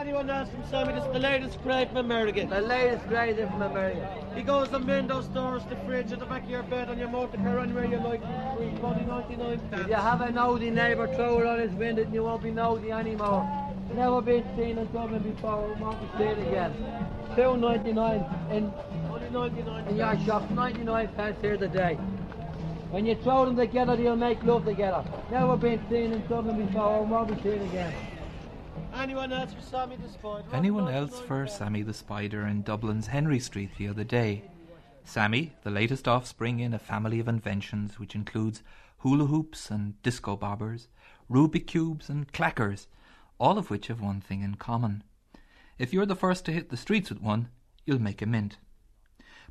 Anyone else from Sammy? This is the latest crate from America. The latest grade from America. He goes and window stores, the fridge, at the back of your bed, on your motor car, anywhere you like. Free money, 99 If you have a nosy neighbour, throw it on his window and you won't be nosy anymore. Never been seen in Dublin before, won't be seen again. Two ninety nine in, Only 99 in your shop, 99 pence here today. When you throw them together, they'll make love together. Never been seen in Dublin before, won't be seen again. Anyone else for Sammy the Spider? Anyone else for Sammy the Spider in Dublin's Henry Street the other day? Sammy, the latest offspring in a family of inventions which includes hula hoops and disco bobbers, Rubik cubes and clackers, all of which have one thing in common. If you're the first to hit the streets with one, you'll make a mint.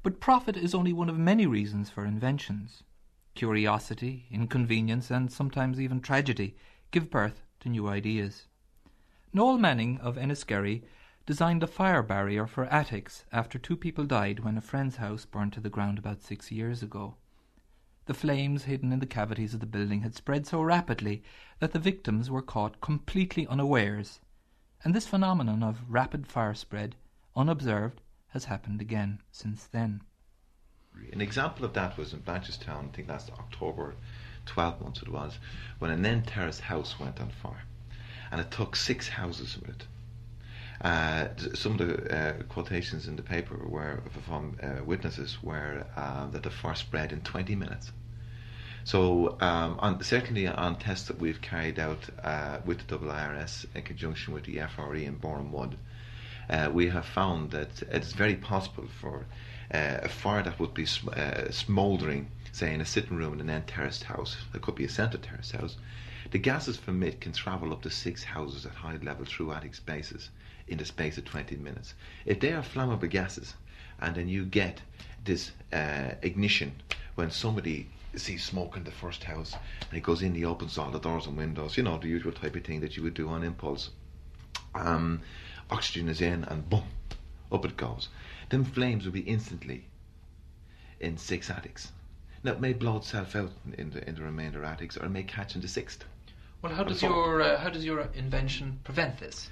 But profit is only one of many reasons for inventions. Curiosity, inconvenience, and sometimes even tragedy give birth to new ideas. Noel Manning of Enniskerry designed a fire barrier for attics after two people died when a friend's house burned to the ground about six years ago. The flames hidden in the cavities of the building had spread so rapidly that the victims were caught completely unawares, and this phenomenon of rapid fire spread, unobserved, has happened again since then. An example of that was in Blanchardstown, I think last October, 12 months it was, when an end terrace house went on fire. And it took six houses with it. Uh, some of the uh, quotations in the paper were from uh, witnesses were uh, that the fire spread in 20 minutes. So, um, on, certainly on tests that we've carried out uh, with the IIRS in conjunction with the FRE in uh, we have found that it's very possible for uh, a fire that would be sm- smouldering, say in a sitting room in an end terraced house, it could be a centre terraced house, the gases from it can travel up to six houses at high level through attic spaces in the space of 20 minutes. If they are flammable gases, and then you get this uh, ignition when somebody sees smoke in the first house and he goes in, he opens all the doors and windows, you know, the usual type of thing that you would do on impulse. Um, oxygen is in, and boom, up it goes. Then flames will be instantly in six attics. Now it may blow itself out in the in the remainder attics, or it may catch in the sixth. Well, how does your uh, how does your invention prevent this?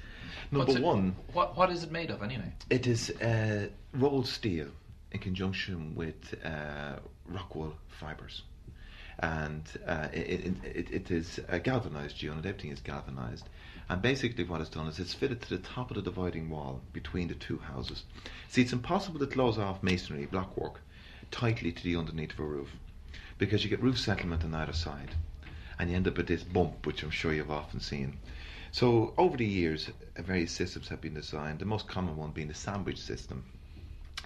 Number What's it- one, what what is it made of anyway? It is uh, rolled steel in conjunction with uh, rock wool fibres. And uh, it, it, it, it is a galvanized unit, everything is galvanized. And basically, what it's done is it's fitted to the top of the dividing wall between the two houses. See, it's impossible to close off masonry, blockwork, tightly to the underneath of a roof because you get roof settlement on either side and you end up with this bump, which I'm sure you've often seen. So over the years, various systems have been designed. The most common one being the sandwich system,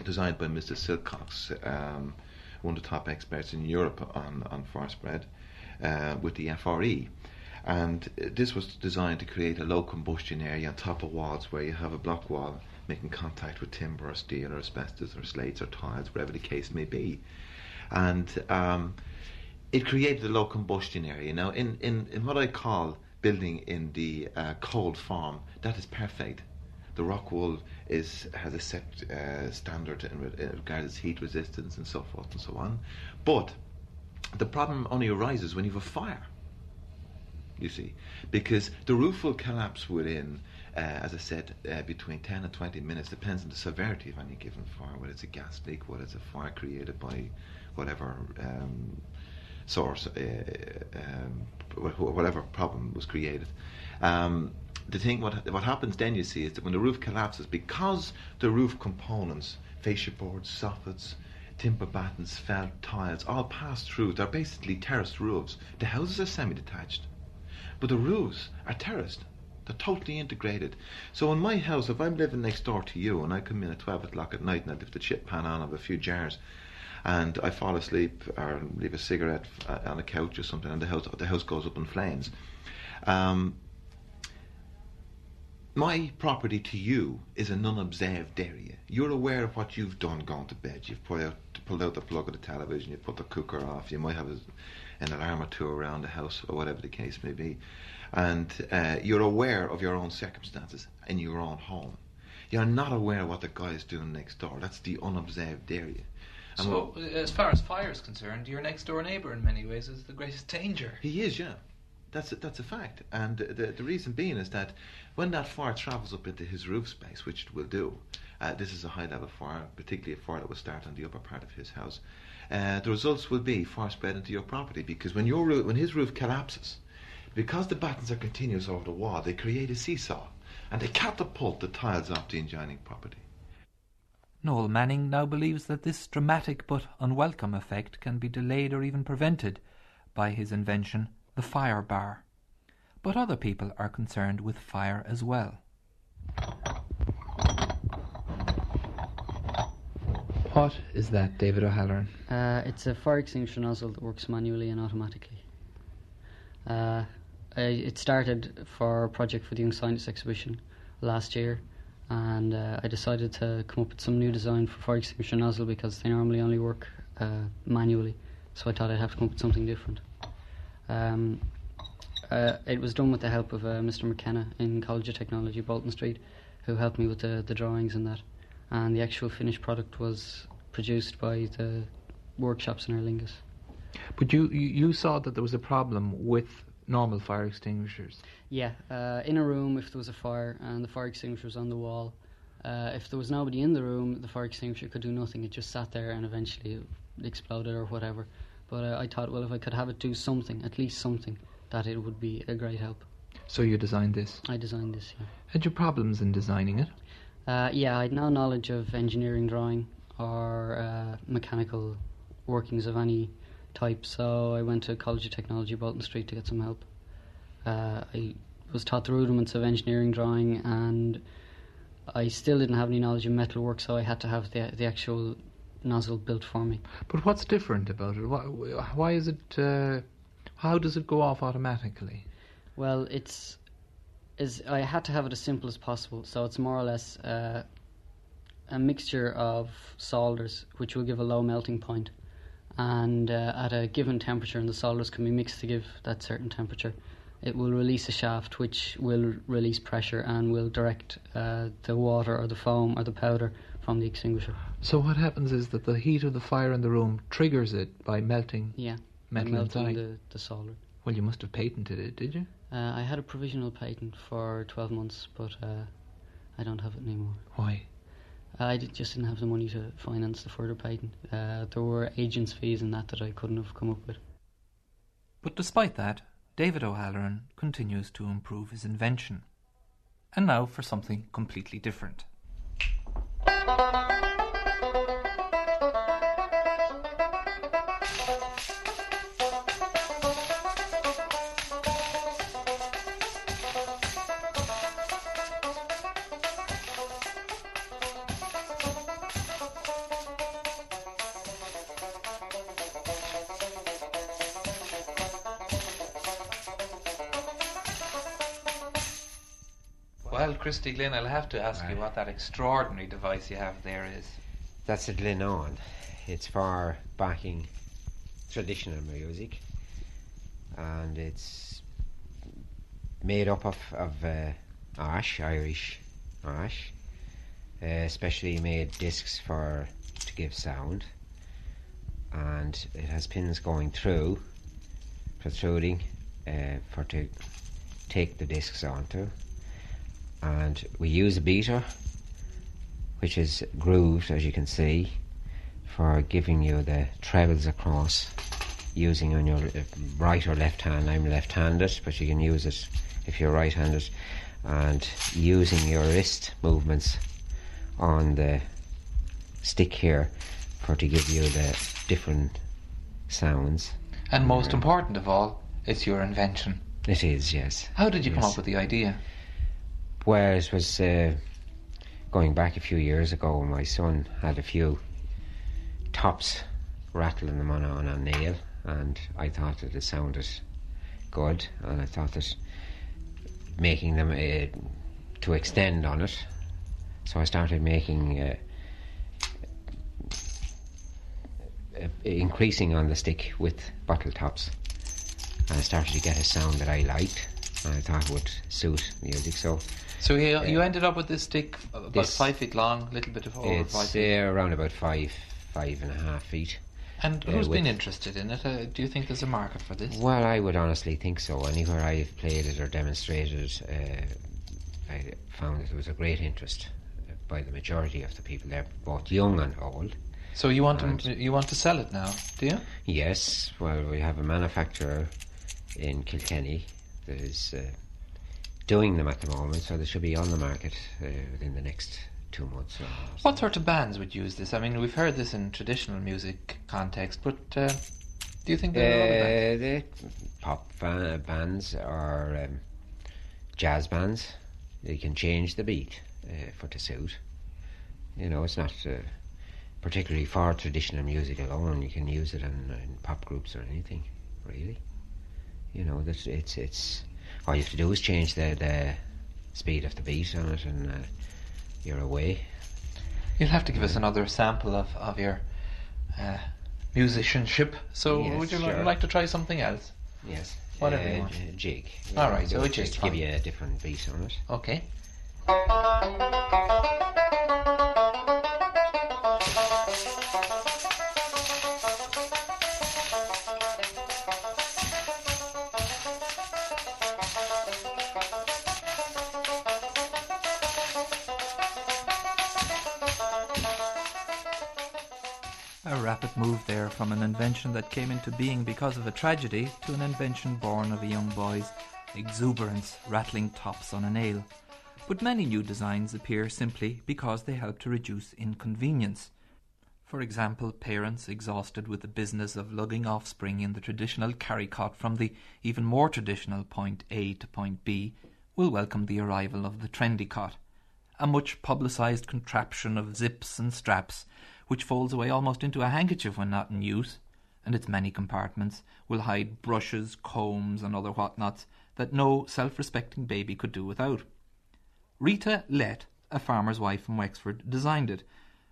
designed by Mr. Silcox, um, one of the top experts in Europe on on fire spread, uh, with the FRE. And this was designed to create a low combustion area on top of walls where you have a block wall making contact with timber or steel or asbestos or slates or tiles, whatever the case may be. And um, it created a low combustion area. Now, in, in, in what I call building in the uh, cold form, that is perfect. The rock wool is has a set uh, standard in regards to heat resistance and so forth and so on. But the problem only arises when you have a fire. You see, because the roof will collapse within, uh, as I said, uh, between 10 and 20 minutes. Depends on the severity of any given fire, whether it's a gas leak, whether it's a fire created by whatever um, source, uh, um, whatever problem was created. Um, the thing, what what happens then, you see, is that when the roof collapses, because the roof components, fascia boards, soffits, timber battens, felt, tiles, all pass through. They're basically terraced roofs. The houses are semi-detached, but the roofs are terraced. They're totally integrated. So in my house, if I'm living next door to you and I come in at 12 o'clock at night and I lift the chip pan on of a few jars and I fall asleep or leave a cigarette uh, on a couch or something and the house, the house goes up in flames, um, my property to you is an unobserved area. You're aware of what you've done gone to bed. You've pulled out, pulled out the plug of the television, you've put the cooker off, you might have a, an alarm or two around the house, or whatever the case may be. And uh, you're aware of your own circumstances in your own home. You're not aware of what the guy is doing next door. That's the unobserved area. And So, as far as fire is concerned, your next door neighbour in many ways is the greatest danger. He is, yeah. That's a, that's a fact, and the the reason being is that when that fire travels up into his roof space, which it will do, uh, this is a high level fire, particularly a fire that will start on the upper part of his house. Uh, the results will be fire spread into your property because when your roof, when his roof collapses, because the battens are continuous over the wall, they create a seesaw and they catapult the tiles off the adjoining property. Noel Manning now believes that this dramatic but unwelcome effect can be delayed or even prevented by his invention, the fire bar. But other people are concerned with fire as well. What is that, David O'Halloran? Uh, it's a fire extinguisher nozzle that works manually and automatically. Uh, I, it started for a project for the Young Scientist exhibition last year, and uh, I decided to come up with some new design for fire extinguisher nozzle because they normally only work uh, manually. So I thought I'd have to come up with something different. Um, uh, it was done with the help of uh, Mr. McKenna in College of Technology, Bolton Street, who helped me with the, the drawings and that. And the actual finished product was produced by the workshops in Aer Lingus. But you you saw that there was a problem with normal fire extinguishers. Yeah, uh, in a room, if there was a fire and the fire extinguisher was on the wall, uh, if there was nobody in the room, the fire extinguisher could do nothing. It just sat there and eventually it exploded or whatever. But uh, I thought, well, if I could have it do something, at least something, that it would be a great help. So you designed this. I designed this, yeah. Had you problems in designing it? Uh, yeah, I had no knowledge of engineering drawing or uh, mechanical workings of any type, so I went to College of Technology, Bolton Street, to get some help. Uh, I was taught the rudiments of engineering drawing, and I still didn't have any knowledge of metalwork, so I had to have the the actual nozzle built for me. But what's different about it? Why, why is it? Uh, how does it go off automatically? Well, it's is I had to have it as simple as possible, so it's more or less uh, a mixture of solders, which will give a low melting point, and uh, at a given temperature, and the solders can be mixed to give that certain temperature. It will release a shaft which will release pressure and will direct uh, the water or the foam or the powder from the extinguisher. So what happens is that the heat of the fire in the room triggers it by melting Yeah, metal melting inside. the, the solder. Well, you must have patented it, did you? Uh, I had a provisional patent for 12 months, but uh, I don't have it anymore. Why? I just didn't have the money to finance the further patent. Uh, there were agents' fees and that that I couldn't have come up with. But despite that, David O'Halloran continues to improve his invention. And now for something completely different. Well, Christy Glynn, I'll have to ask you what that extraordinary device you have there is. That's a Glenon. It's for backing traditional music, and it's made up of of uh, ash, Irish ash, uh, specially made discs for to give sound, and it has pins going through, protruding, uh, for to take the discs onto, and we use a beater which is grooved, as you can see, for giving you the trebles across using on your uh, right or left hand. I'm left handed, but you can use it if you're right handed, and using your wrist movements on the stick here for to give you the different sounds. And most important of all, it's your invention. It is, yes. How did you come up with the idea? It was uh, going back a few years ago. My son had a few tops rattling them on, on a nail, and I thought that it sounded good, and I thought that making them uh, to extend on it. So I started making. Uh, uh, increasing on the stick with bottle tops and I started to get a sound that I liked and I thought would suit music so So you, you ended up with this stick about This- five feet long, a little bit of over it's five uh, around about five, five and a half feet, And Uh, who's been interested in it? Uh, do you think there's a market for this? Well, I would honestly think so. Anywhere I've played it or demonstrated, uh, I found that there was a great interest uh, by the majority of the people there, both young and old. So you want And- to you want to sell it now, do you? Yes, well, we have a manufacturer in Kilkenny that is uh, doing them at the moment, so they should be on the market uh, within the next two months. Or What sort of bands would use this? I mean, we've heard this in traditional music context, but uh, do you think there are other bands? Uh, the pop ba- bands or um, jazz bands, they can change the beat uh, for to suit. You know, it's not uh, particularly for traditional music alone. You can use it in, in pop groups or anything, really. You know, that it's it's all you have to do is change the the speed of the beat on it, and uh, you're away. You'll have to give us another sample of, of your uh, musicianship. So Yes, would you sure. like to try something else? Yes, Whatever uh, you want. j- jig. All right, so a jig, just to give you a different beat on it. Okay. Rapid move there from an invention that came into being because of a tragedy to an invention born of a young boy's exuberance, rattling tops on a nail. But many new designs appear simply because they help to reduce inconvenience. For example, parents exhausted with the business of lugging offspring in the traditional carry cot from the even more traditional point A to point B will welcome the arrival of the trendy cot a much publicised contraption of zips and straps, which folds away almost into a handkerchief when not in use, and its many compartments will hide brushes, combs, and other whatnots that no self respecting baby could do without. Rita Lett, a farmer's wife from Wexford, designed it,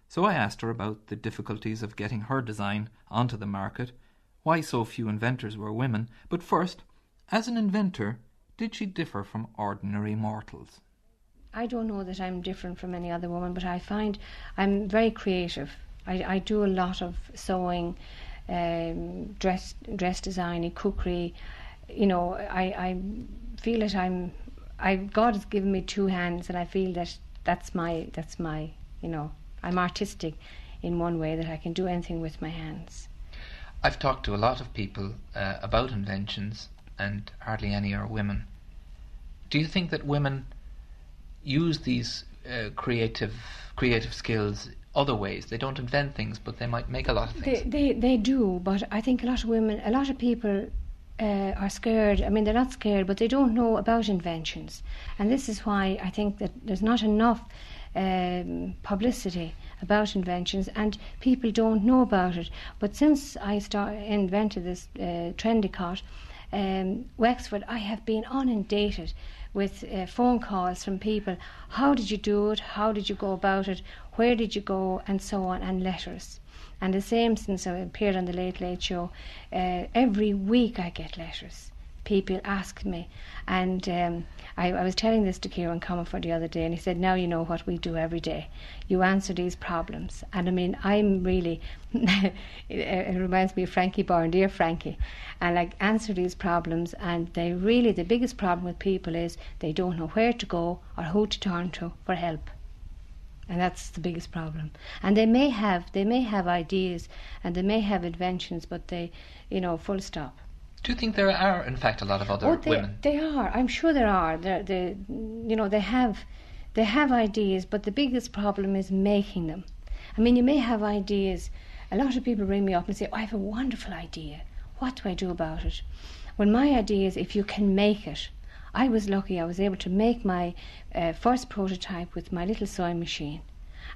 so I asked her about the difficulties of getting her design onto the market, why so few inventors were women, but first, as an inventor, did she differ from ordinary mortals? I don't know that I'm different from any other woman, but I find I'm very creative. I, I do a lot of sewing, um, dress dress designing, cookery. You know, I, I feel that I'm. I God has given me two hands, and I feel that that's my that's my. You know, I'm artistic in one way that I can do anything with my hands. I've talked to a lot of people uh, about inventions, and hardly any are women. Do you think that women use these uh, creative creative skills other ways? They don't invent things, but they might make a lot of They, things. they they do, but I think a lot of women, a lot of people uh, are scared. I mean, they're not scared, but they don't know about inventions, and this is why I think that there's not enough um, publicity about inventions, and people don't know about it. But since I start, invented this uh, trendy cot, um, Wexford, I have been inundated with uh, phone calls from people. How did you do it? How did you go about it? Where did you go? And so on, and letters. And the same since I appeared on the Late Late Show. Uh, every week I get letters. People ask me. And um, I, I was telling this to Kieran Comerford the other day, and he said, Now you know what we do every day. You answer these problems. And I mean, I'm really, it, it reminds me of Frankie Byrne, dear Frankie. And I answer these problems, and they really, the biggest problem with people is they don't know where to go or who to turn to for help and that's the biggest problem. And they may have they may have ideas and they may have inventions, but they, you know, full stop. Do you think there are, in fact, a lot of other oh, they, women? they are. I'm sure there are. They're, they, you know, they have they have ideas, but the biggest problem is making them. I mean, you may have ideas. A lot of people ring me up and say, oh, "I have a wonderful idea. What do I do about it?" Well, my idea is if you can make it. I was lucky. I was able to make my uh, first prototype with my little sewing machine,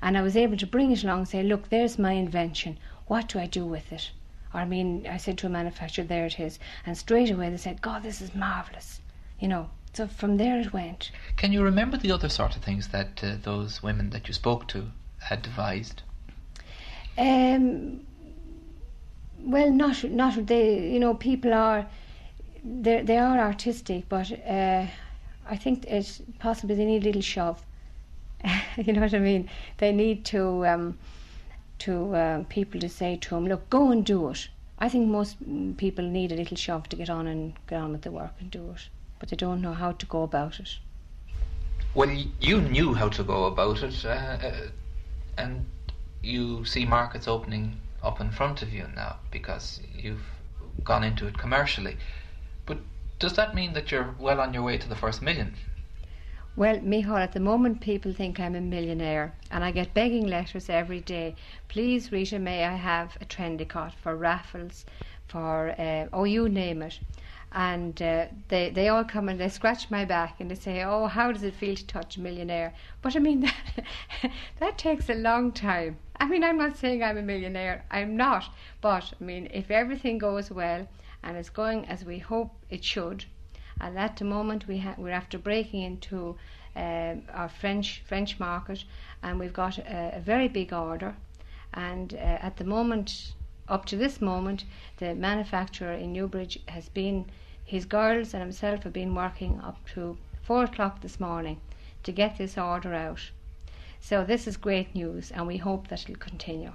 and I was able to bring it along and say, "Look, there's my invention. What do I do with it?" Or I mean, I said to a manufacturer, "There it is," and straight away they said, "God, this is marvelous," you know. So from there it went. Can you remember the other sort of things that uh, those women that you spoke to had devised? Um, well, not not they. You know, people are they they are artistic, but uh, I think it's possibly they need a little shove. you know what I mean? They need to um, to uh, people to say to them, look, go and do it. I think most people need a little shove to get on and get on with the work and do it, but they don't know how to go about it. Well, you knew how to go about it, uh, uh, and you see markets opening up in front of you now because you've gone into it commercially. But does that mean that you're well on your way to the first million? Well, Michal, at the moment people think I'm a millionaire and I get begging letters every day. Please, Rita, may I have a trendy cot for raffles, for, uh, oh, you name it. And uh, they, they all come and they scratch my back and they say, oh, how does it feel to touch a millionaire? But I mean, that, that takes a long time. I mean, I'm not saying I'm a millionaire, I'm not. But I mean, if everything goes well and it's going as we hope it should, at the moment we ha- we're after breaking into um, our French French market, and we've got a, a very big order. And uh, at the moment, up to this moment, the manufacturer in Newbridge has been, his girls and himself have been working up to four o'clock this morning to get this order out. So this is great news, and we hope that it'll continue.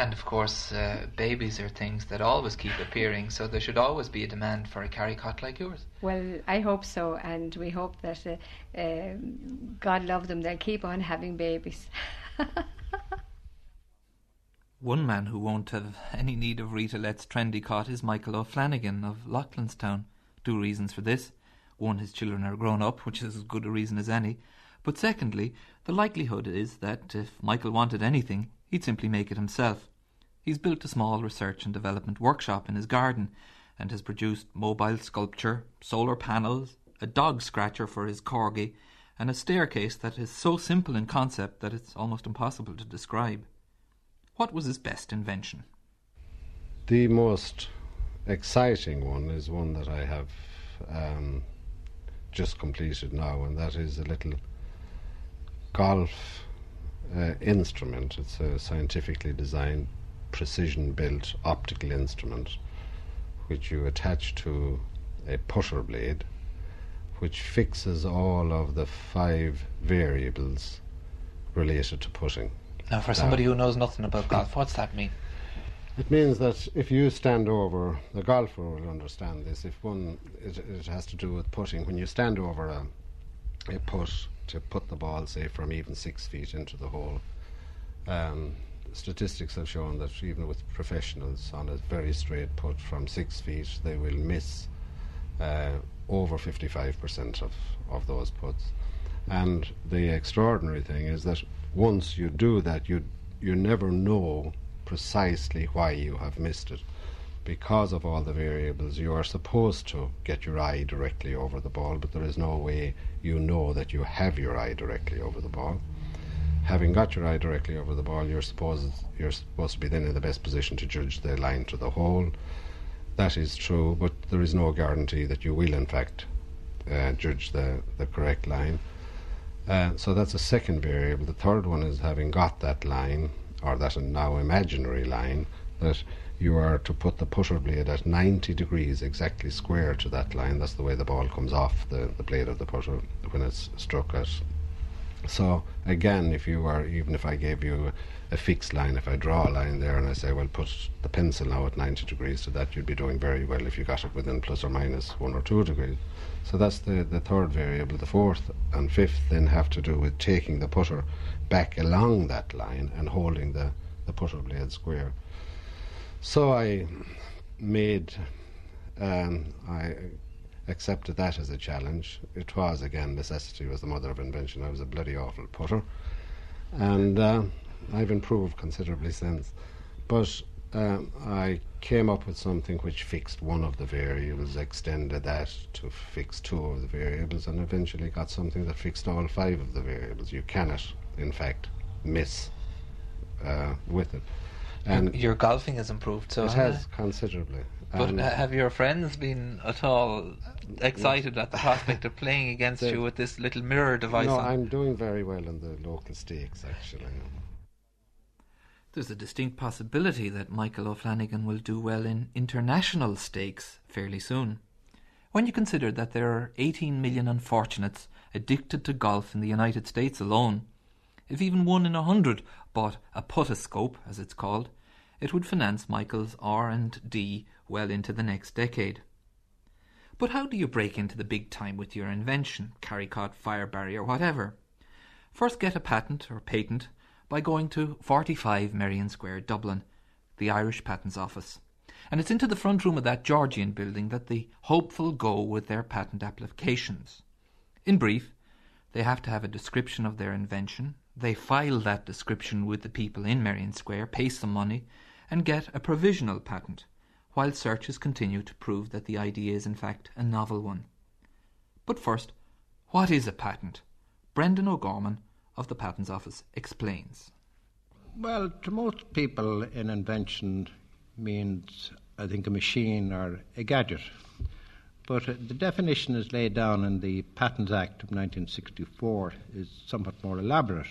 And of course, uh, babies are things that always keep appearing, so there should always be a demand for a carry cot like yours. Well, I hope so, and we hope that uh, uh, God love them. They'll keep on having babies. One man who won't have any need of Rita Lett's trendy cot is Michael O'Flanagan of Loughlinstown. Two reasons for this. One, his children are grown up, which is as good a reason as any. But secondly, the likelihood is that if Michael wanted anything, he'd simply make it himself. He's built a small research and development workshop in his garden and has produced mobile sculpture, solar panels, a dog scratcher for his corgi, and a staircase that is so simple in concept that it's almost impossible to describe. What was his best invention? The most exciting one is one that I have um, just completed now, and that is a little golf uh, instrument. It's a scientifically designed, precision built optical instrument which you attach to a putter blade which fixes all of the five variables related to putting. Now, for somebody who knows nothing about golf, what's that mean? It means that if you stand over, the golfer will understand this. If one, it, it has to do with putting. When you stand over a, a putt to put the ball, say, from even six feet into the hole, um, statistics have shown that even with professionals on a very straight putt from six feet, they will miss uh, over 55% of, of those putts. And the extraordinary thing is that once you do that, you you never know precisely why you have missed it. Because of all the variables, you are supposed to get your eye directly over the ball, but there is no way you know that you have your eye directly over the ball. Having got your eye directly over the ball, you're supposed you're supposed to be then in the best position to judge the line to the hole. That is true, but there is no guarantee that you will, in fact, uh, judge the, the correct line. Uh, so that's a second variable. The third one is having got that line, or that now imaginary line, that you are to put the putter blade at 90 degrees exactly square to that line. That's the way the ball comes off the, the blade of the putter when it's struck at. So again, if you are, even if I gave you a fixed line, if I draw a line there and I say, well, put the pencil now at 90 degrees to that, you'd be doing very well if you got it within plus or minus one or two degrees. So that's the, the third variable. The fourth and fifth then have to do with taking the putter back along that line and holding the, the putter blade square. So I made, um, I accepted that as a challenge. It was, again, necessity was the mother of invention. I was a bloody awful putter. And uh, I've improved considerably since. But um, I came up with something which fixed one of the variables, extended that to fix two of the variables, and eventually got something that fixed all five of the variables. You cannot, in fact, miss uh, with it. And your golfing has improved, so it has considerably. But And have your friends been at all excited at the prospect of playing against The- you with this little mirror device? no, on? I'm doing very well in the local stakes actually. There's a distinct possibility that Michael O'Flanagan will do well in international stakes fairly soon. When you consider that there are 18 million unfortunates addicted to golf in the United States alone, If even one in a hundred bought a putoscope, as it's called, it would finance Michael's R&D well into the next decade. But how do you break into the big time with your invention, Carricott, fire barrier, whatever? First get a patent or patent by going to 45 Merrion Square, Dublin, the Irish Patents Office. And it's into the front room of that Georgian building that the hopeful go with their patent applications. In brief, they have to have a description of their invention. They file that description with the people in Merrion Square, pay some money, and get a provisional patent, while searches continue to prove that the idea is in fact a novel one. But first, what is a patent? Brendan O'Gorman of the Patents Office explains. Well, to most people, an invention means, I think, a machine or a gadget. But uh, the definition is laid down in the Patents Act of 1964 is somewhat more elaborate.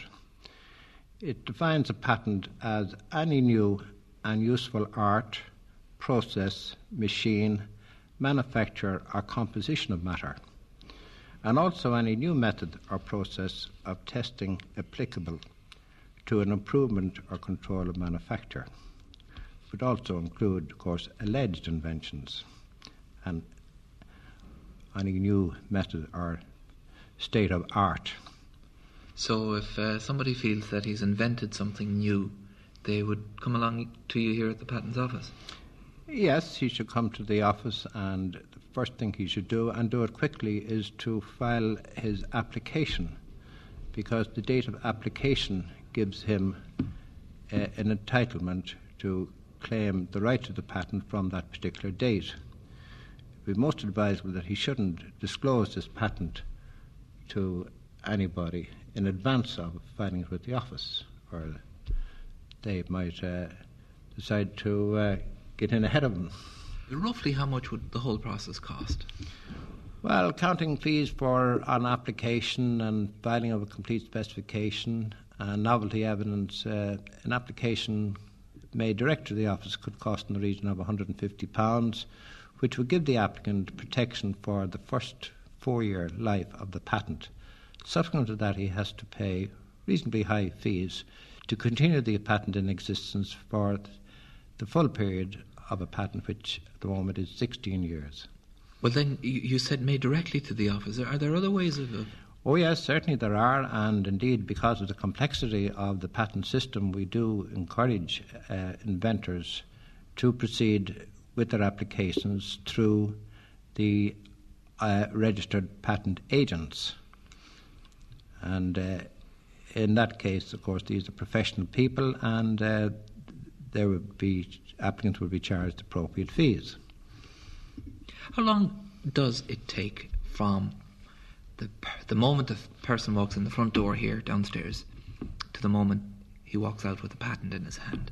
It defines a patent as any new and useful art, process, machine, manufacture, or composition of matter, and also any new method or process of testing applicable to an improvement or control of manufacture. Would also include, of course, alleged inventions and any new method or state of art. So, if uh, somebody feels that he's invented something new, they would come along to you here at the Patents Office? Yes, he should come to the office, and the first thing he should do, and do it quickly, is to file his application, because the date of application gives him uh, an entitlement to claim the right to the patent from that particular date. It would be most advisable that he shouldn't disclose this patent to anybody in advance of filing it with the office, or they might uh, decide to uh, get in ahead of them. Roughly, how much would the whole process cost? Well, counting fees for an application and filing of a complete specification and novelty evidence, uh, an application made direct to the office could cost in the region of £150, which would give the applicant protection for the first four year life of the patent. Subsequent to that, he has to pay reasonably high fees to continue the patent in existence for the full period of a patent, which at the moment is 16 years. Well, then you said made directly to the office. Are there other ways of, of Oh, yes, certainly there are, and indeed, because of the complexity of the patent system, we do encourage uh, inventors to proceed with their applications through the uh, registered patent agents. And uh, in that case, of course, these are professional people, and uh, there would be applicants would be charged appropriate fees. How long does it take from the the moment the person walks in the front door here downstairs to the moment he walks out with a patent in his hand?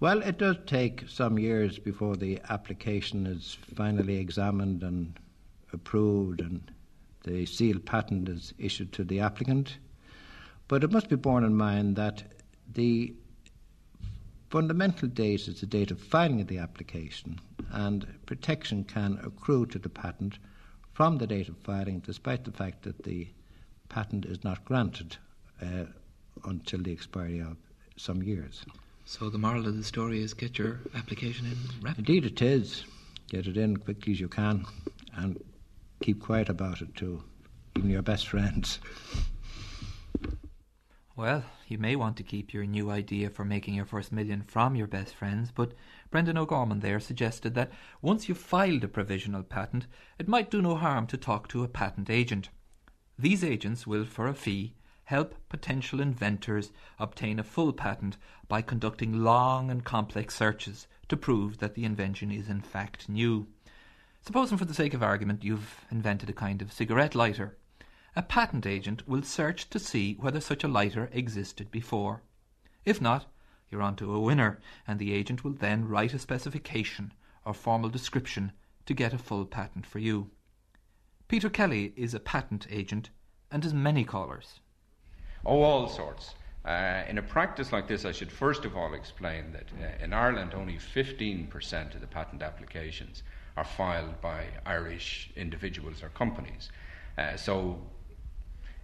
Well, it does take some years before the application is finally examined and approved, and the sealed patent is issued to the applicant. But it must be borne in mind that the fundamental date is the date of filing of the application, and protection can accrue to the patent from the date of filing, despite the fact that the patent is not granted uh, until the expiry of some years. So the moral of the story is get your application in rapidly. Indeed, it is. Get it in quickly as you can, and keep quiet about it too, even your best friends. Well, you may want to keep your new idea for making your first million from your best friends, but Brendan O'Gorman there suggested that once you've filed a provisional patent, it might do no harm to talk to a patent agent. These agents will, for a fee, help potential inventors obtain a full patent by conducting long and complex searches to prove that the invention is in fact new. Supposing, for the sake of argument, you've invented a kind of cigarette lighter a patent agent will search to see whether such a lighter existed before. If not, you're on to a winner, and the agent will then write a specification or formal description to get a full patent for you. Peter Kelly is a patent agent and has many callers. Oh, all sorts. Uh, in a practice like this, I should first of all explain that uh, in Ireland, only 15% of the patent applications are filed by Irish individuals or companies. Uh, so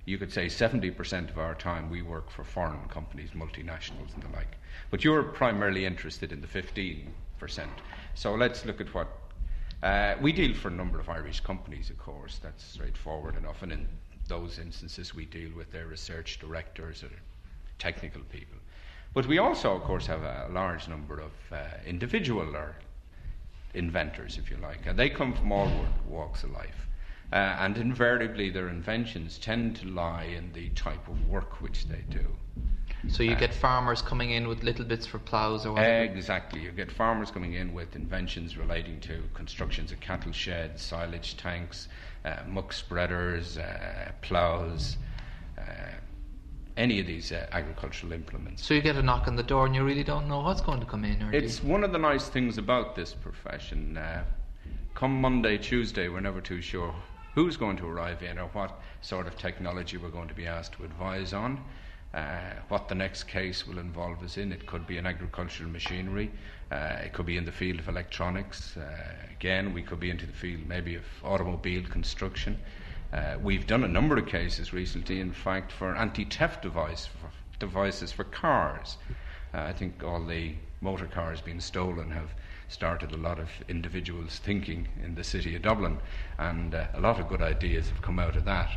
you could say 70% of our time we work for foreign companies, multinationals, and the like. But you're primarily interested in the 15%. So let's look at what. Uh, we deal for a number of Irish companies, of course, that's straightforward enough. And in those instances, we deal with their research directors or technical people. But we also, of course, have a large number of uh, individual or inventors, if you like, and they come from all walks of life. Uh, and invariably, their inventions tend to lie in the type of work which they do. So you uh, get farmers coming in with little bits for ploughs or whatever? Exactly. You get farmers coming in with inventions relating to constructions of cattle sheds, silage tanks, uh, muck spreaders, uh, ploughs, uh, any of these uh, agricultural implements. So you get a knock on the door and you really don't know what's going to come in? Or it's one of the nice things about this profession. Uh, come Monday, Tuesday, we're never too sure who's going to arrive in or what sort of technology we're going to be asked to advise on. Uh, what the next case will involve us in. It could be in agricultural machinery, uh, it could be in the field of electronics. Uh, again, we could be into the field maybe of automobile construction. Uh, we've done a number of cases recently, in fact, for anti-theft device for devices for cars. Uh, I think all the motor cars being stolen have started a lot of individuals thinking in the city of Dublin, and uh, a lot of good ideas have come out of that.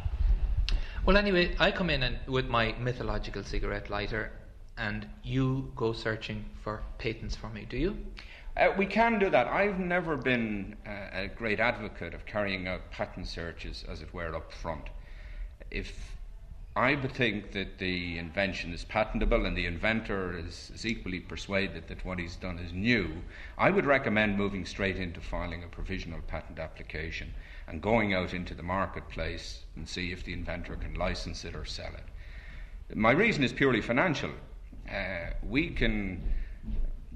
Well, anyway, I come in and, with my mythological cigarette lighter, and you go searching for patents for me, do you? Uh, we can do that. I've never been uh, a great advocate of carrying out patent searches, as it were, up front. If I think that the invention is patentable and the inventor is, is, equally persuaded that what he's done is new, I would recommend moving straight into filing a provisional patent application and going out into the marketplace and see if the inventor can license it or sell it. My reason is purely financial. Uh, we can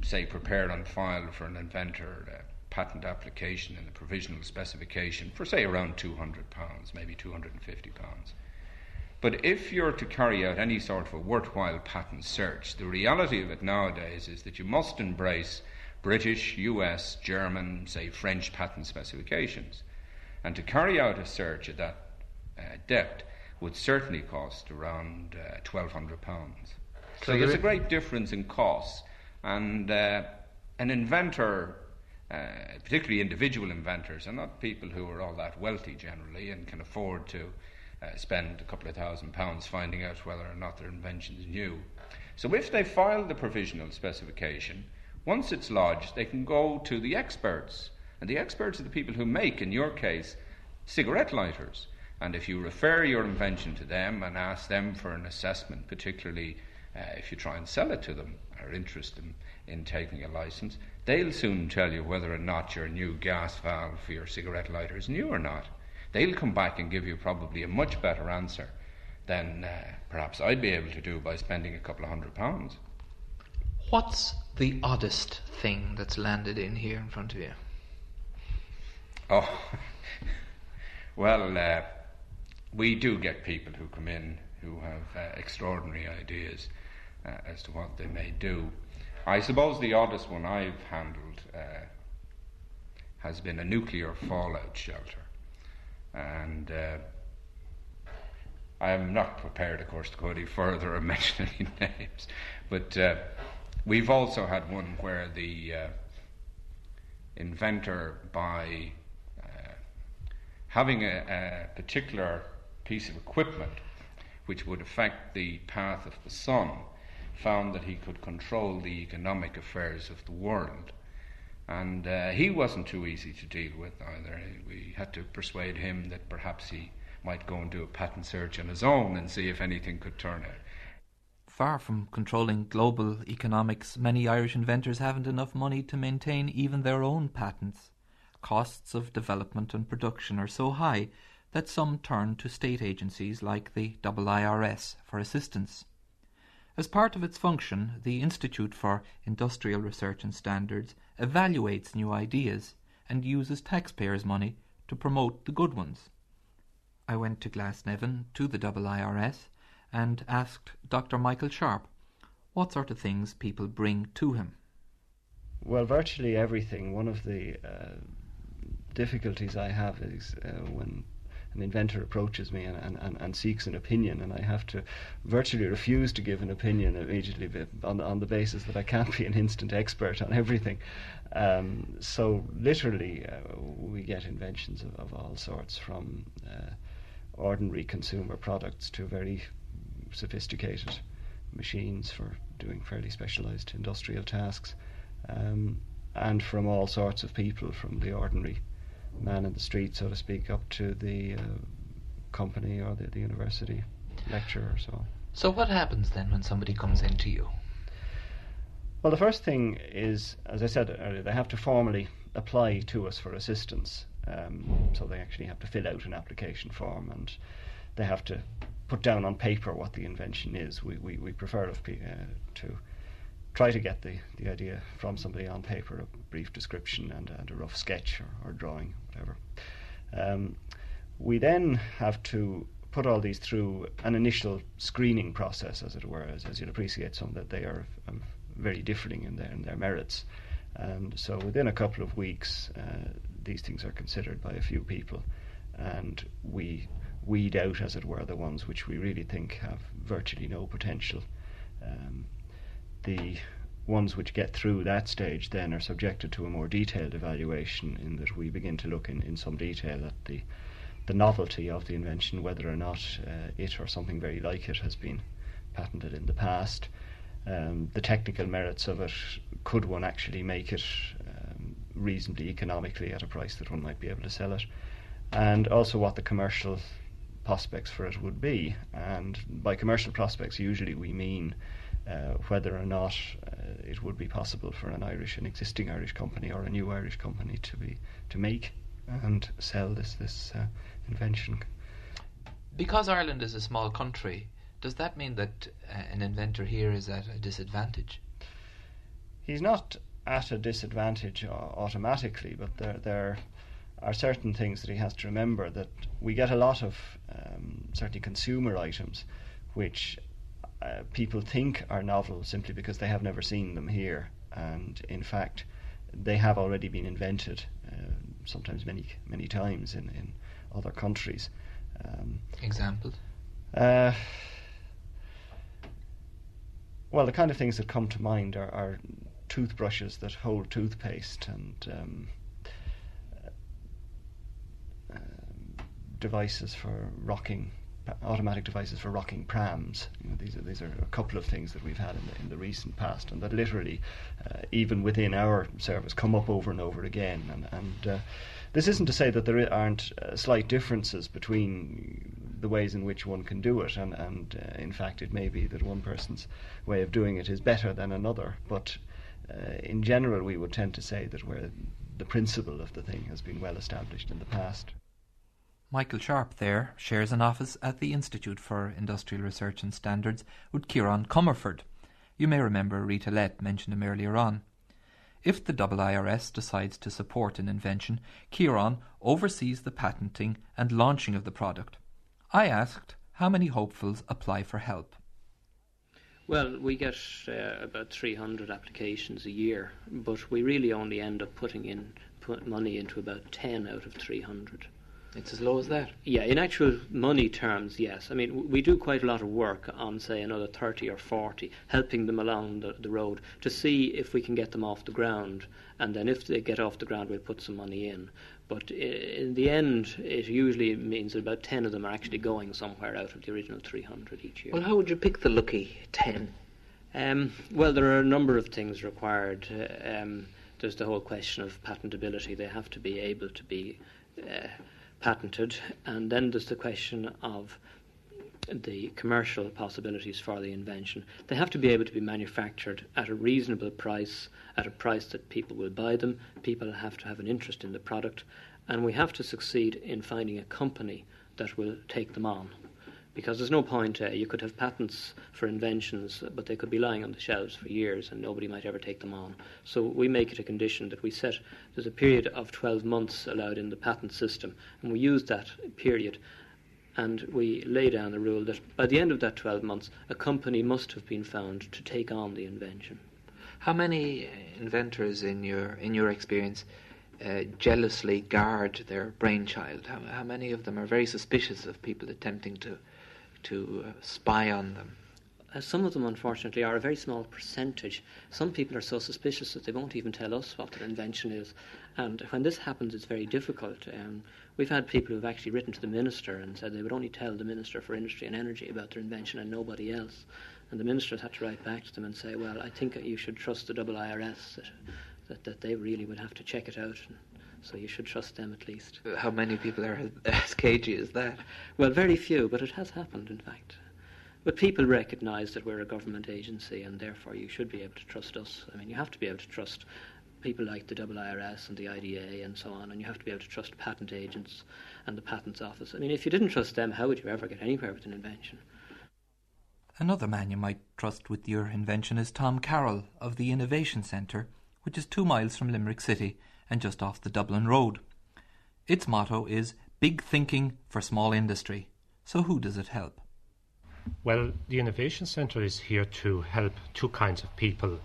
say, prepared on file for an inventor a patent application and a provisional specification for, say, around £200, maybe £250. But if you're to carry out any sort of a worthwhile patent search, the reality of it nowadays is that you must embrace British, US, German, say French patent specifications. And to carry out a search at that uh, depth would certainly cost around uh, £1,200. So, so there's a great difference in costs and uh, an inventor, uh, particularly individual inventors, are not people who are all that wealthy generally and can afford to uh, spend a couple of thousand pounds finding out whether or not their invention is new. So if they file the provisional specification, once it's lodged, they can go to the experts. And the experts are the people who make, in your case, cigarette lighters. And if you refer your invention to them and ask them for an assessment, particularly uh, if you try and sell it to them, are interested in, in taking a license, they'll soon tell you whether or not your new gas valve for your cigarette lighter is new or not. They'll come back and give you probably a much better answer than uh, perhaps I'd be able to do by spending a couple of hundred pounds. What's the oddest thing that's landed in here in front of you? Oh, well, uh, we do get people who come in who have uh, extraordinary ideas uh, as to what they may do. I suppose the oddest one I've handled uh, has been a nuclear fallout shelter. And uh, I'm not prepared, of course, to go any further or mention any names, but uh, we've also had one where the uh, inventor, by uh, having a, a particular piece of equipment which would affect the path of the sun, found that he could control the economic affairs of the world. And uh, he wasn't too easy to deal with either. We had to persuade him that perhaps he might go and do a patent search on his own and see if anything could turn out. Far from controlling global economics, many Irish inventors haven't enough money to maintain even their own patents. Costs of development and production are so high that some turn to state agencies like the IIRS for assistance. As part of its function, the Institute for Industrial Research and Standards evaluates new ideas and uses taxpayers' money to promote the good ones. I went to Glasnevin to the IIRS and asked Dr. Michael Sharp what sort of things people bring to him. Well, virtually everything. One of the uh, difficulties I have is uh, when an inventor approaches me and, and, and, and, seeks an opinion, and I have to virtually refuse to give an opinion immediately on, on the basis that I can't be an instant expert on everything. Um, so, literally, uh, we get inventions of, of all sorts from uh, ordinary consumer products to very sophisticated machines for doing fairly specialized industrial tasks, um, and from all sorts of people, from the ordinary man in the street, so to speak, up to the uh, company or the, the university lecturer or so on. So, what happens then when somebody comes in to you? Well, the first thing is, as I said earlier, they have to formally apply to us for assistance. Um, so they actually have to fill out an application form and they have to put down on paper what the invention is. We, we, we prefer uh, to try to get the, the idea from somebody on paper, a brief description and, and a rough sketch or, or drawing, whatever. Um, we then have to put all these through an initial screening process, as it were, as, as you'll appreciate, some that they are um, very differing in their, in their merits. And so within a couple of weeks, uh, these things are considered by a few people, and we weed out, as it were, the ones which we really think have virtually no potential. Um, the ones which get through that stage then are subjected to a more detailed evaluation in that we begin to look in, in some detail at the the novelty of the invention, whether or not uh, it or something very like it has been patented in the past, um, the technical merits of it, could one actually make it um, reasonably economically at a price that one might be able to sell it, and also what the commercial prospects for it would be. And by commercial prospects, usually we mean uh, whether or not it would be possible for an Irish, an existing Irish company or a new Irish company to be to make and sell this this uh, invention. Because Ireland is a small country, does that mean that uh, an inventor here is at a disadvantage? He's not at a disadvantage automatically, but there there are certain things that he has to remember that we get a lot of um, certainly consumer items which uh, people think are novel simply because they have never seen them here. And in fact they have already been invented uh, sometimes many many times in, in other countries. Um, examples uh, well the kind of things that come to mind are, are toothbrushes that hold toothpaste and um, devices for rocking automatic devices for rocking prams. You know, these are these are a couple of things that we've had in the, in the recent past, and that literally, uh, even within our service, come up over and over again. And, and uh, this isn't to say that there aren't uh, slight differences between the ways in which one can do it, and and uh, in fact, it may be that one person's way of doing it is better than another. But uh, in general, we would tend to say that where the principle of the thing has been well established in the past. Michael Sharp there shares an office at the Institute for Industrial Research and Standards with Kieran Comerford. You may remember Rita Lett mentioned him earlier on. If the IIRS decides to support an invention, Kieran oversees the patenting and launching of the product. I asked how many hopefuls apply for help. Well, we get uh, about 300 applications a year, but we really only end up putting in put money into about 10 out of 300. It's as low as that. Yeah, in actual money terms, yes. I mean, we do quite a lot of work on, say, another 30 or 40, helping them along the, the road to see if we can get them off the ground. And then if they get off the ground, we'll put some money in. But in the end, it usually means that about 10 of them are actually going somewhere out of the original 300 each year. Well, how would you pick the lucky 10? Um, well, there are a number of things required. Uh, um, there's the whole question of patentability. They have to be able to be. Uh, patented, and then there's the question of the commercial possibilities for the invention. They have to be able to be manufactured at a reasonable price, at a price that people will buy them. People have to have an interest in the product, and we have to succeed in finding a company that will take them on because there's no point. Uh, you could have patents for inventions, but they could be lying on the shelves for years, and nobody might ever take them on. So we make it a condition that we set. There's a period of 12 months allowed in the patent system, and we use that period. And we lay down the rule that by the end of that 12 months, a company must have been found to take on the invention. How many inventors, in your in your experience, uh, jealously guard their brainchild? How, how, many of them are very suspicious of people attempting to to uh, spy on them? Uh, some of them, unfortunately, are a very small percentage. Some people are so suspicious that they won't even tell us what their invention is. And when this happens, it's very difficult. Um, we've had people who've actually written to the minister and said they would only tell the minister for industry and energy about their invention and nobody else. And the ministers had to write back to them and say, well, I think you should trust the double IRS, that, that, that they really would have to check it out. And so you should trust them at least. How many people are as cagey as that? Well, very few, but it has happened, in fact. But people recognise that we're a government agency and therefore you should be able to trust us. I mean, you have to be able to trust people like the double IRS and the IDA and so on, and you have to be able to trust patent agents and the Patents Office. I mean, if you didn't trust them, how would you ever get anywhere with an invention? Another man you might trust with your invention is Tom Carroll of the Innovation Centre, which is two miles from Limerick City and just off the Dublin Road. Its motto is Big Thinking for Small Industry. So, who does it help? Well, the Innovation Centre is here to help two kinds of people.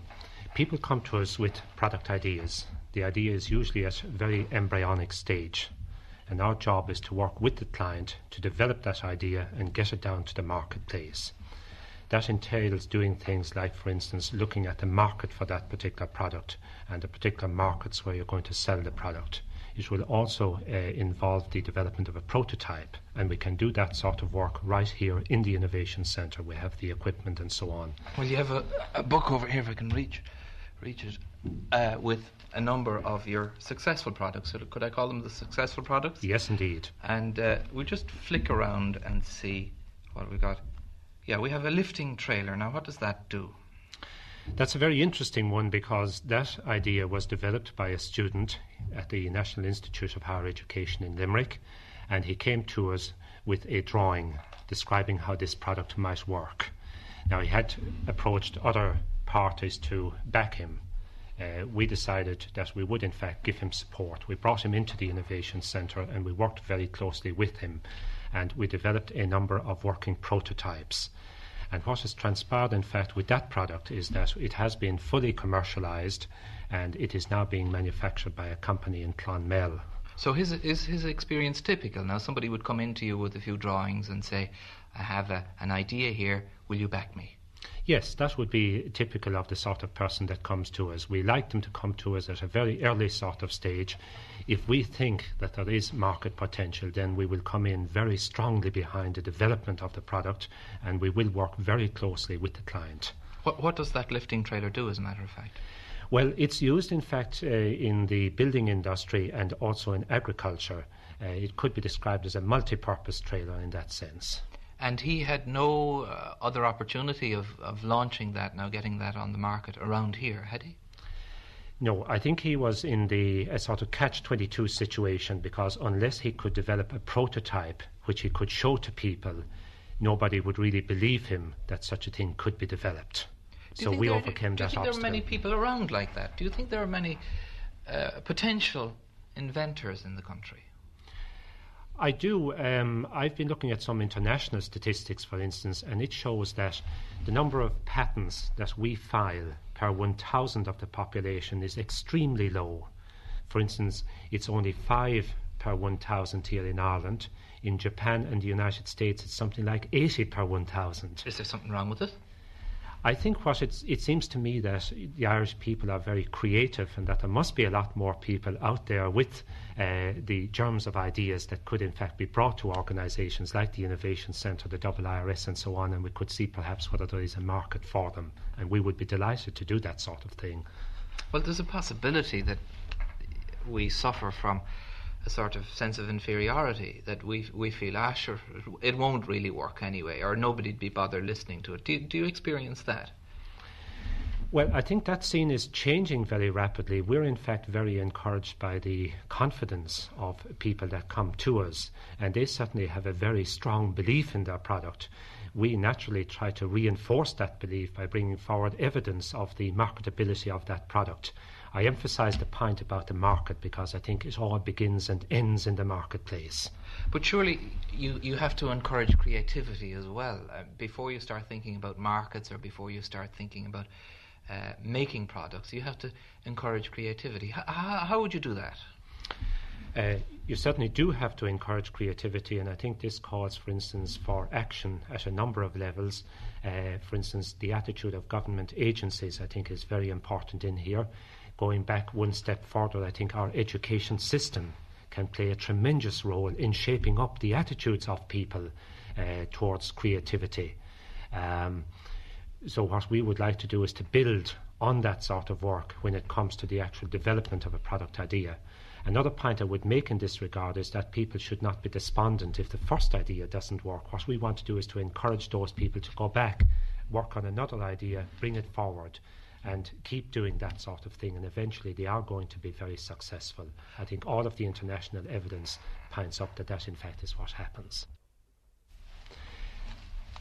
People come to us with product ideas. The idea is usually at a very embryonic stage. And our job is to work with the client to develop that idea and get it down to the marketplace. That entails doing things like, for instance, looking at the market for that particular product and the particular markets where you're going to sell the product. It will also uh, involve the development of a prototype, and we can do that sort of work right here in the Innovation Centre. We have the equipment and so on. Well, you have a, a book over here if I can reach, reach it, uh, with a number of your successful products. So could I call them the successful products? Yes, indeed. And uh, we'll just flick around and see what we got. Yeah, we have a lifting trailer. Now, what does that do? That's a very interesting one because that idea was developed by a student at the National Institute of Higher Education in Limerick, and he came to us with a drawing describing how this product might work. Now, he had approached other parties to back him. Uh, we decided that we would, in fact, give him support. We brought him into the Innovation Centre and we worked very closely with him and we developed a number of working prototypes. And what has transpired, in fact, with that product is that it has been fully commercialised and it is now being manufactured by a company in Clonmel. So his, is his experience typical? Now, somebody would come into you with a few drawings and say, I have a, an idea here, will you back me? Yes, that would be typical of the sort of person that comes to us. We like them to come to us at a very early sort of stage if we think that there is market potential, then we will come in very strongly behind the development of the product and we will work very closely with the client. What, what does that lifting trailer do, as a matter of fact? Well, it's used, in fact, uh, in the building industry and also in agriculture. Uh, it could be described as a multi purpose trailer in that sense. And he had no uh, other opportunity of, of launching that, now getting that on the market around here, had he? No, I think he was in the a sort of catch 22 situation because unless he could develop a prototype which he could show to people, nobody would really believe him that such a thing could be developed. So we overcame that obstacle. Do you think there are many people around like that? Do you think there are many uh, potential inventors in the country? I do. Um, I've been looking at some international statistics, for instance, and it shows that the number of patents that we file per 1,000 of the population is extremely low. For instance, it's only five per 1,000 here in Ireland. In Japan and the United States, it's something like 80 per 1,000. Is there something wrong with it? I think what it seems to me that the Irish people are very creative and that there must be a lot more people out there with uh, the germs of ideas that could in fact be brought to organisations like the Innovation Centre, the Double IRS and so on and we could see perhaps whether there is a market for them and we would be delighted to do that sort of thing. Well, there's a possibility that we suffer from a sort of sense of inferiority that we we feel, ah, sure, it won't really work anyway, or nobody'd be bothered listening to it. Do, do you experience that? Well, I think that scene is changing very rapidly. We're, in fact, very encouraged by the confidence of people that come to us, and they certainly have a very strong belief in their product. We naturally try to reinforce that belief by bringing forward evidence of the marketability of that product. I emphasise the point about the market because I think it all begins and ends in the marketplace. But surely you, you have to encourage creativity as well uh, before you start thinking about markets or before you start thinking about uh, making products. You have to encourage creativity. H- how would you do that? Uh, you certainly do have to encourage creativity, and I think this calls, for instance, for action at a number of levels. Uh, for instance, the attitude of government agencies, I think, is very important in here. Going back one step further, I think our education system can play a tremendous role in shaping up the attitudes of people uh, towards creativity. Um, so, what we would like to do is to build on that sort of work when it comes to the actual development of a product idea. Another point I would make in this regard is that people should not be despondent if the first idea doesn't work. What we want to do is to encourage those people to go back, work on another idea, bring it forward, and keep doing that sort of thing. And eventually they are going to be very successful. I think all of the international evidence points up that that, in fact, is what happens.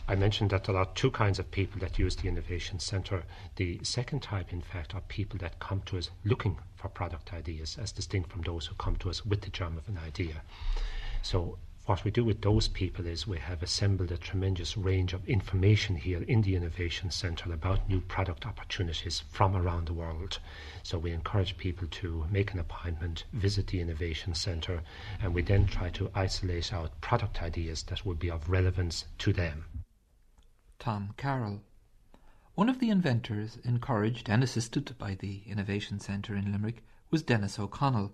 I mentioned that there are two kinds of people that use the Innovation Centre. The second type, in fact, are people that come to us looking for product ideas, as distinct from those who come to us with the germ of an idea. So, what we do with those people is we have assembled a tremendous range of information here in the Innovation Centre about new product opportunities from around the world. So we encourage people to make an appointment, visit the Innovation Centre, and we then try to isolate out product ideas that would be of relevance to them. Tom Carroll. One of the inventors encouraged and assisted by the Innovation Centre in Limerick was Dennis O'Connell,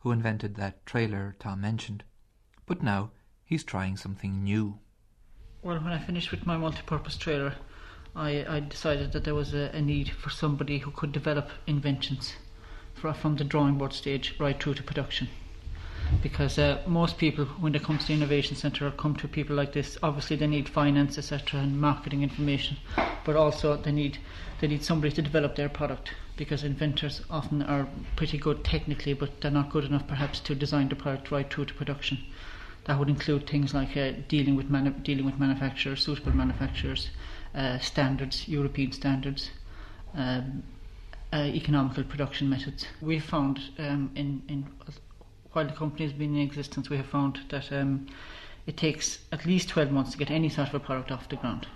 who invented that trailer Tom mentioned. But now he's trying something new. Well, when I finished with my multi-purpose trailer, I, I decided that there was a, a, need for somebody who could develop inventions for, from the drawing board stage right through to production because uh, most people, when they come to innovation centre, come to people like this. Obviously, they need finance, etc., and marketing information, but also they need they need somebody to develop their product because inventors often are pretty good technically, but they're not good enough perhaps to design the product right through to production. That would include things like uh, dealing with manu- dealing with manufacturers, suitable manufacturers, uh, standards, European standards. Um, uh, economical production methods. We have found um, in, in while the company has been in existence, we have found that um, it takes at least 12 months to get any sort of a product off the ground.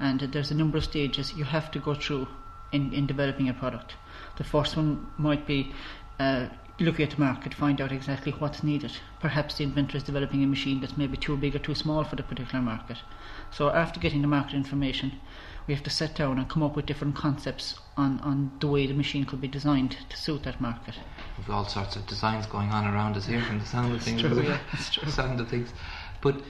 And there's a number of stages you have to go through in, in developing a product. The first one might be uh, looking at the market, find out exactly what's needed. Perhaps the inventor is developing a machine that's maybe too big or too small for the particular market. So after getting the market information, we have to sit down and come up with different concepts on, on the way the machine could be designed to suit that market. We've all sorts of designs going on around us here from the sound of things. True, yeah, sound of things. But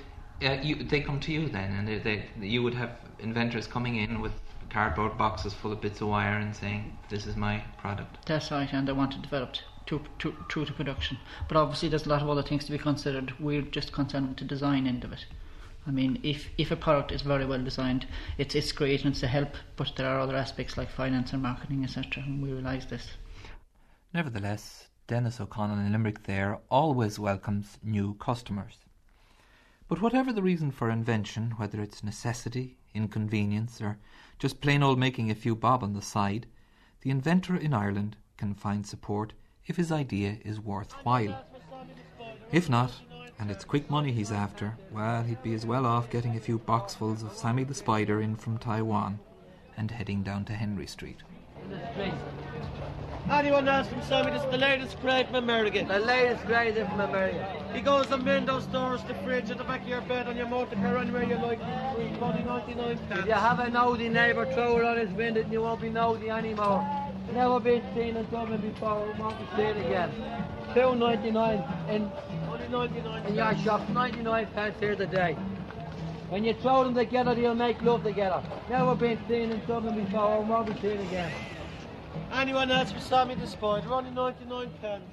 uh, you, they come to you then, and they, they, you would have inventors coming in with cardboard boxes full of bits of wire and saying, "This is my product." That's right, and they want it developed to, to, to, to production. But obviously, there's a lot of other things to be considered. We're just concerned with the design end of it. I mean, if, if a product is very well designed, it's, it's great and it's a help, but there are other aspects like finance and marketing, etc., and we realise this. Nevertheless, Dennis O'Connell in Limerick there always welcomes new customers. But whatever the reason for invention, whether it's necessity, inconvenience, or just plain old making a few bob on the side, the inventor in Ireland can find support if his idea is worthwhile. If not, and it's quick money he's after, well, he'd be as well off getting a few boxfuls of Sammy the Spider in from Taiwan and heading down to Henry Street. Anyone else from Sammy? This is the latest grade from America. The latest grade from America. He goes and windows, doors, the fridge, at the back of your bed, on your motor car, anywhere you like. Free money, 99 pence. If you have a nosy neighbour, throw it on his window and you won't be nosy anymore. Never been seen in Dublin before, won't be seen again. Ninety nine in Only 99 in your shop, ninety nine pence here today. When you throw them together, they'll make love together. Never been seen in Dublin before, won't be seen again. Anyone else from Sammy the Spider? Only 99 pence.